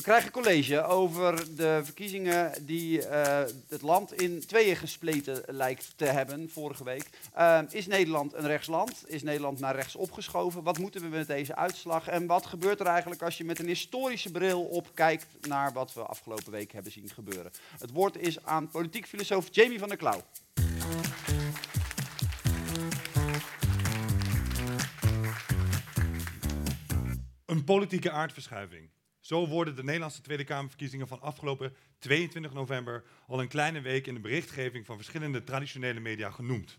We krijgen college over de verkiezingen die uh, het land in tweeën gespleten lijkt te hebben vorige week. Uh, is Nederland een rechtsland? Is Nederland naar rechts opgeschoven? Wat moeten we met deze uitslag? En wat gebeurt er eigenlijk als je met een historische bril opkijkt naar wat we afgelopen week hebben zien gebeuren? Het woord is aan politiek filosoof Jamie van der Klauw. Een politieke aardverschuiving. Zo worden de Nederlandse Tweede Kamerverkiezingen van afgelopen 22 november al een kleine week in de berichtgeving van verschillende traditionele media genoemd.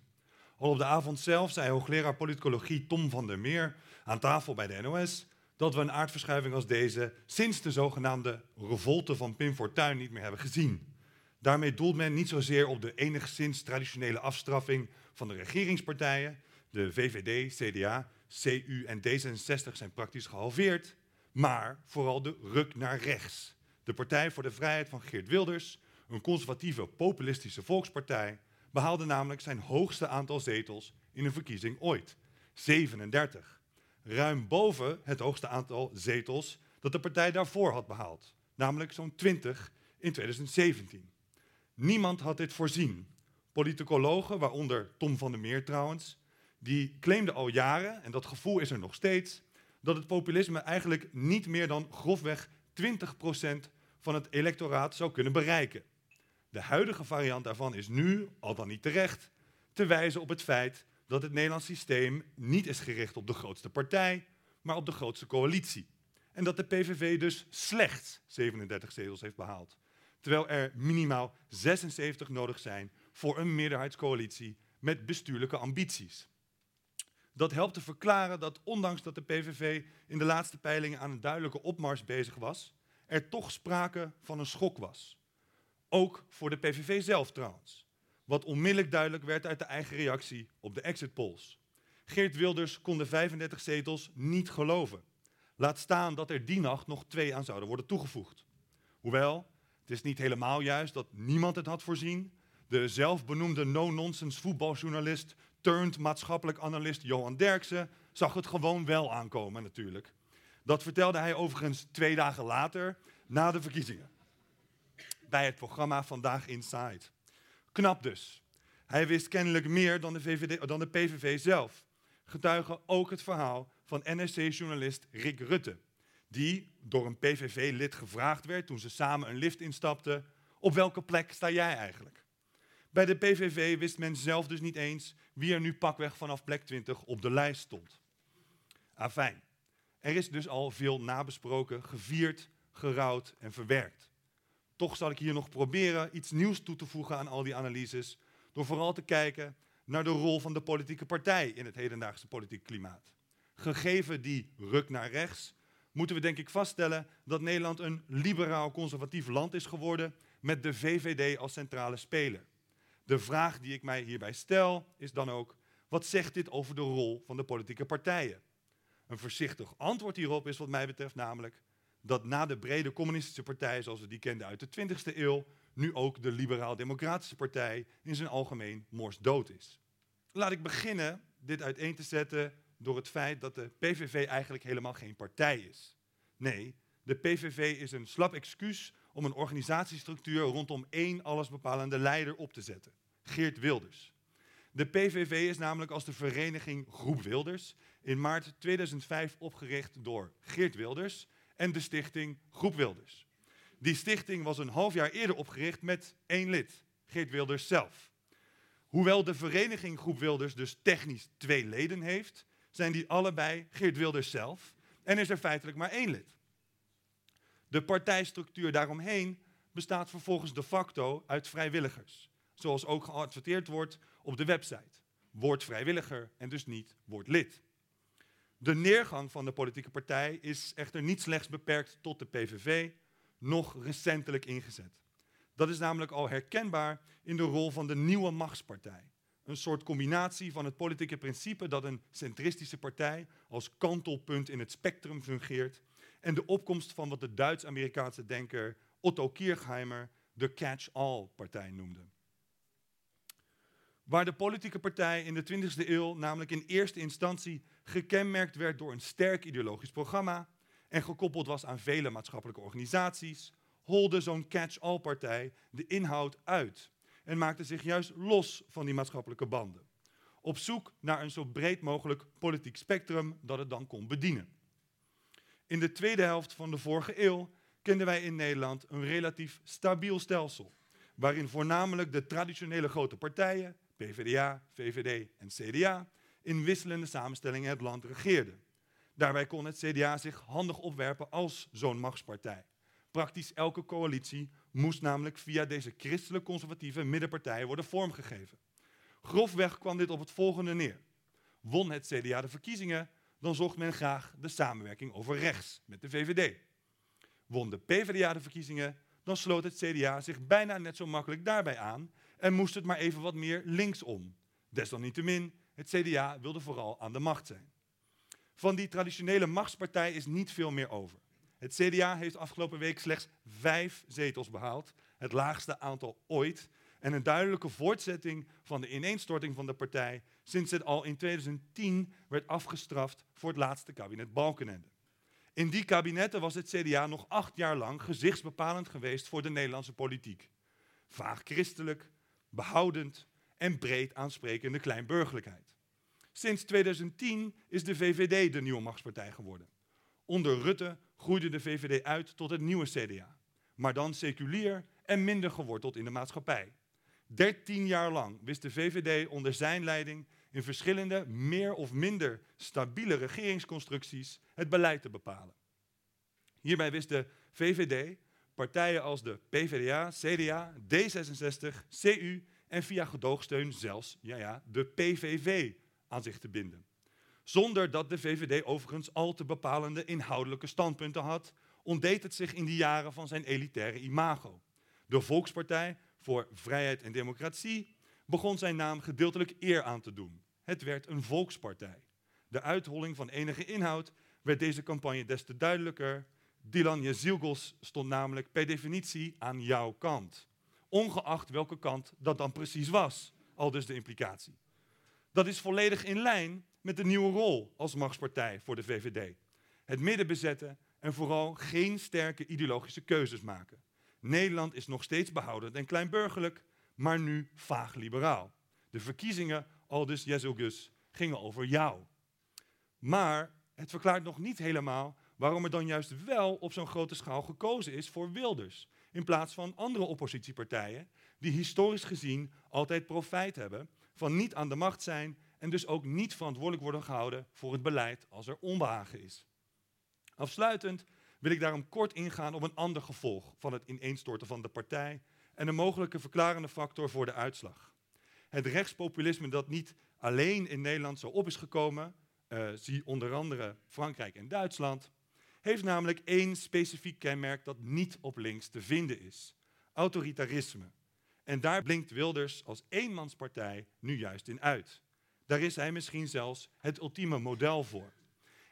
Al op de avond zelf zei hoogleraar politicologie Tom van der Meer aan tafel bij de NOS dat we een aardverschuiving als deze sinds de zogenaamde revolte van Pim Fortuyn niet meer hebben gezien. Daarmee doelt men niet zozeer op de enigszins traditionele afstraffing van de regeringspartijen. De VVD, CDA, CU en D66 zijn praktisch gehalveerd maar vooral de ruk naar rechts. De Partij voor de Vrijheid van Geert Wilders, een conservatieve populistische volkspartij, behaalde namelijk zijn hoogste aantal zetels in een verkiezing ooit, 37. Ruim boven het hoogste aantal zetels dat de partij daarvoor had behaald, namelijk zo'n 20 in 2017. Niemand had dit voorzien. Politicologen, waaronder Tom van der Meer trouwens, die claimden al jaren, en dat gevoel is er nog steeds, dat het populisme eigenlijk niet meer dan grofweg 20% van het electoraat zou kunnen bereiken. De huidige variant daarvan is nu, al dan niet terecht, te wijzen op het feit dat het Nederlands systeem niet is gericht op de grootste partij, maar op de grootste coalitie. En dat de PVV dus slechts 37 zetels heeft behaald. Terwijl er minimaal 76 nodig zijn voor een meerderheidscoalitie met bestuurlijke ambities. Dat helpt te verklaren dat ondanks dat de PVV in de laatste peilingen aan een duidelijke opmars bezig was, er toch sprake van een schok was. Ook voor de PVV zelf trouwens. Wat onmiddellijk duidelijk werd uit de eigen reactie op de exit polls. Geert Wilders kon de 35 zetels niet geloven. Laat staan dat er die nacht nog twee aan zouden worden toegevoegd. Hoewel, het is niet helemaal juist dat niemand het had voorzien. De zelfbenoemde no-nonsense voetbaljournalist turned maatschappelijk analist Johan Derksen zag het gewoon wel aankomen natuurlijk. Dat vertelde hij overigens twee dagen later, na de verkiezingen. Bij het programma Vandaag Inside. Knap dus. Hij wist kennelijk meer dan de, VVD, dan de PVV zelf. Getuige ook het verhaal van NRC-journalist Rick Rutte. Die door een PVV-lid gevraagd werd toen ze samen een lift instapten. Op welke plek sta jij eigenlijk? Bij de PVV wist men zelf dus niet eens wie er nu pakweg vanaf plek 20 op de lijst stond. Afijn, er is dus al veel nabesproken, gevierd, gerouwd en verwerkt. Toch zal ik hier nog proberen iets nieuws toe te voegen aan al die analyses, door vooral te kijken naar de rol van de politieke partij in het hedendaagse politiek klimaat. Gegeven die ruk naar rechts, moeten we denk ik vaststellen dat Nederland een liberaal-conservatief land is geworden met de VVD als centrale speler. De vraag die ik mij hierbij stel is dan ook, wat zegt dit over de rol van de politieke partijen? Een voorzichtig antwoord hierop is wat mij betreft namelijk dat na de brede communistische partij zoals we die kenden uit de 20e eeuw, nu ook de liberaal-democratische partij in zijn algemeen morsdood is. Laat ik beginnen dit uiteen te zetten door het feit dat de PVV eigenlijk helemaal geen partij is. Nee, de PVV is een slap excuus om een organisatiestructuur rondom één allesbepalende leider op te zetten. Geert Wilders. De PVV is namelijk als de vereniging Groep Wilders in maart 2005 opgericht door Geert Wilders en de stichting Groep Wilders. Die stichting was een half jaar eerder opgericht met één lid, Geert Wilders zelf. Hoewel de vereniging Groep Wilders dus technisch twee leden heeft, zijn die allebei Geert Wilders zelf en is er feitelijk maar één lid. De partijstructuur daaromheen bestaat vervolgens de facto uit vrijwilligers zoals ook geadverteerd wordt op de website. Word vrijwilliger en dus niet word lid. De neergang van de politieke partij is echter niet slechts beperkt tot de PVV, nog recentelijk ingezet. Dat is namelijk al herkenbaar in de rol van de nieuwe machtspartij. Een soort combinatie van het politieke principe dat een centristische partij als kantelpunt in het spectrum fungeert en de opkomst van wat de Duits-Amerikaanse denker Otto Kirchheimer de catch-all-partij noemde. Waar de politieke partij in de 20e eeuw namelijk in eerste instantie gekenmerkt werd door een sterk ideologisch programma en gekoppeld was aan vele maatschappelijke organisaties, holde zo'n catch-all partij de inhoud uit en maakte zich juist los van die maatschappelijke banden. Op zoek naar een zo breed mogelijk politiek spectrum dat het dan kon bedienen. In de tweede helft van de vorige eeuw kenden wij in Nederland een relatief stabiel stelsel, waarin voornamelijk de traditionele grote partijen, PvdA, VVD en CDA, in wisselende samenstellingen het land regeerden. Daarbij kon het CDA zich handig opwerpen als zo'n machtspartij. Praktisch elke coalitie moest namelijk via deze christelijk-conservatieve middenpartijen worden vormgegeven. Grofweg kwam dit op het volgende neer. Won het CDA de verkiezingen, dan zocht men graag de samenwerking over rechts met de VVD. Won de PvdA de verkiezingen, dan sloot het CDA zich bijna net zo makkelijk daarbij aan en moest het maar even wat meer linksom. Desalniettemin, het CDA wilde vooral aan de macht zijn. Van die traditionele machtspartij is niet veel meer over. Het CDA heeft afgelopen week slechts vijf zetels behaald, het laagste aantal ooit, en een duidelijke voortzetting van de ineenstorting van de partij sinds het al in 2010 werd afgestraft voor het laatste kabinet Balkenende. In die kabinetten was het CDA nog acht jaar lang gezichtsbepalend geweest voor de Nederlandse politiek. Vaag christelijk, behoudend en breed aansprekende kleinburgerlijkheid. Sinds 2010 is de VVD de nieuwe machtspartij geworden. Onder Rutte groeide de VVD uit tot het nieuwe CDA, maar dan seculier en minder geworteld in de maatschappij. Dertien jaar lang wist de VVD onder zijn leiding in verschillende meer of minder stabiele regeringsconstructies het beleid te bepalen. Hierbij wist de VVD partijen als de PvdA, CDA, D66, CU en via gedoogsteun zelfs ja ja, de PVV aan zich te binden. Zonder dat de VVD overigens al te bepalende inhoudelijke standpunten had, ontdeed het zich in die jaren van zijn elitaire imago. De Volkspartij voor Vrijheid en Democratie begon zijn naam gedeeltelijk eer aan te doen. Het werd een volkspartij. De uitholling van enige inhoud werd deze campagne des te duidelijker. Dylan Jezilgos stond namelijk per definitie aan jouw kant. Ongeacht welke kant dat dan precies was, al dus de implicatie. Dat is volledig in lijn met de nieuwe rol als machtspartij voor de VVD. Het midden bezetten en vooral geen sterke ideologische keuzes maken. Nederland is nog steeds behoudend en kleinburgerlijk, maar nu vaag liberaal. De verkiezingen, aldus Jezogus, gingen over jou. Maar het verklaart nog niet helemaal waarom er dan juist wel op zo'n grote schaal gekozen is voor Wilders, in plaats van andere oppositiepartijen die historisch gezien altijd profijt hebben van niet aan de macht zijn en dus ook niet verantwoordelijk worden gehouden voor het beleid als er onbehagen is. Afsluitend wil ik daarom kort ingaan op een ander gevolg van het ineenstorten van de partij en een mogelijke verklarende factor voor de uitslag. Het rechtspopulisme dat niet alleen in Nederland zo op is gekomen, uh, zie onder andere Frankrijk en Duitsland, heeft namelijk één specifiek kenmerk dat niet op links te vinden is: autoritarisme. En daar blinkt Wilders als eenmanspartij nu juist in uit. Daar is hij misschien zelfs het ultieme model voor.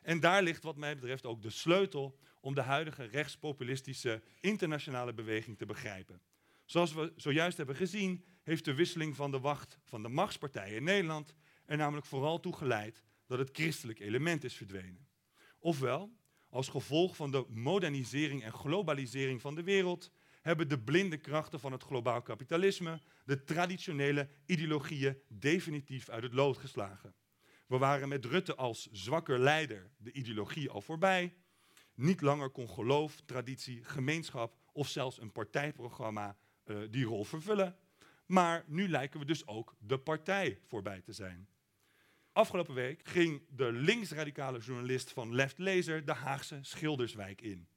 En daar ligt wat mij betreft ook de sleutel om de huidige rechtspopulistische internationale beweging te begrijpen. Zoals we zojuist hebben gezien, heeft de wisseling van de wacht van de machtspartijen in Nederland er namelijk vooral toe geleid dat het christelijk element is verdwenen. Ofwel, als gevolg van de modernisering en globalisering van de wereld hebben de blinde krachten van het globaal kapitalisme de traditionele ideologieën definitief uit het lood geslagen. We waren met Rutte als zwakker leider de ideologie al voorbij. Niet langer kon geloof, traditie, gemeenschap of zelfs een partijprogramma uh, die rol vervullen. Maar nu lijken we dus ook de partij voorbij te zijn. Afgelopen week ging de linksradicale journalist van Left Laser de Haagse Schilderswijk in.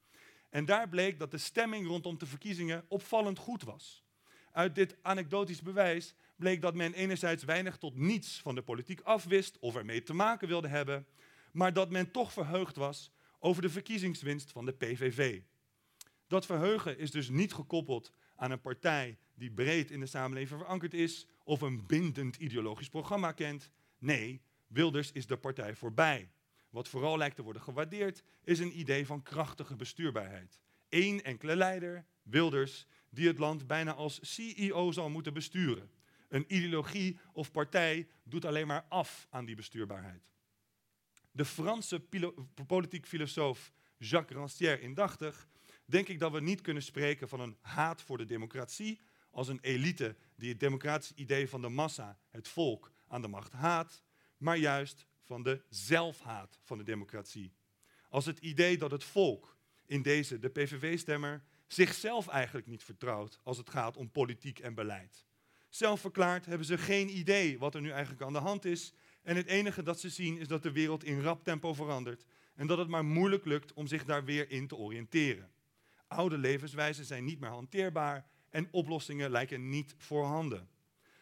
En daar bleek dat de stemming rondom de verkiezingen opvallend goed was. Uit dit anekdotisch bewijs bleek dat men enerzijds weinig tot niets van de politiek afwist of ermee te maken wilde hebben, maar dat men toch verheugd was over de verkiezingswinst van de PVV. Dat verheugen is dus niet gekoppeld aan een partij die breed in de samenleving verankerd is of een bindend ideologisch programma kent. Nee, Wilders is de partij voorbij. Wat vooral lijkt te worden gewaardeerd is een idee van krachtige bestuurbaarheid. Eén enkele leider, Wilders, die het land bijna als CEO zal moeten besturen. Een ideologie of partij doet alleen maar af aan die bestuurbaarheid. De Franse politiek filosoof Jacques Rancière indachtig, denk ik dat we niet kunnen spreken van een haat voor de democratie als een elite die het democratische idee van de massa, het volk, aan de macht haat, maar juist van de zelfhaat van de democratie. Als het idee dat het volk, in deze de PVV-stemmer, zichzelf eigenlijk niet vertrouwt als het gaat om politiek en beleid. Zelfverklaard hebben ze geen idee wat er nu eigenlijk aan de hand is. En het enige dat ze zien is dat de wereld in rap tempo verandert. En dat het maar moeilijk lukt om zich daar weer in te oriënteren. Oude levenswijzen zijn niet meer hanteerbaar en oplossingen lijken niet voorhanden.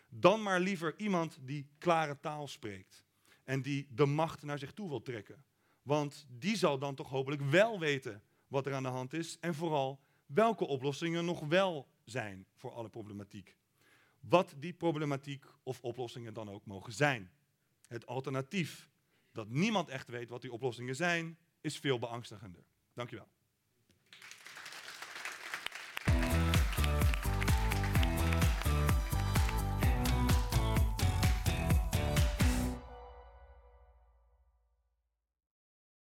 Dan maar liever iemand die klare taal spreekt en die de macht naar zich toe wil trekken. Want die zal dan toch hopelijk wel weten wat er aan de hand is en vooral welke oplossingen nog wel zijn voor alle problematiek. Wat die problematiek of oplossingen dan ook mogen zijn. Het alternatief, dat niemand echt weet wat die oplossingen zijn, is veel beangstigender. Dank u wel.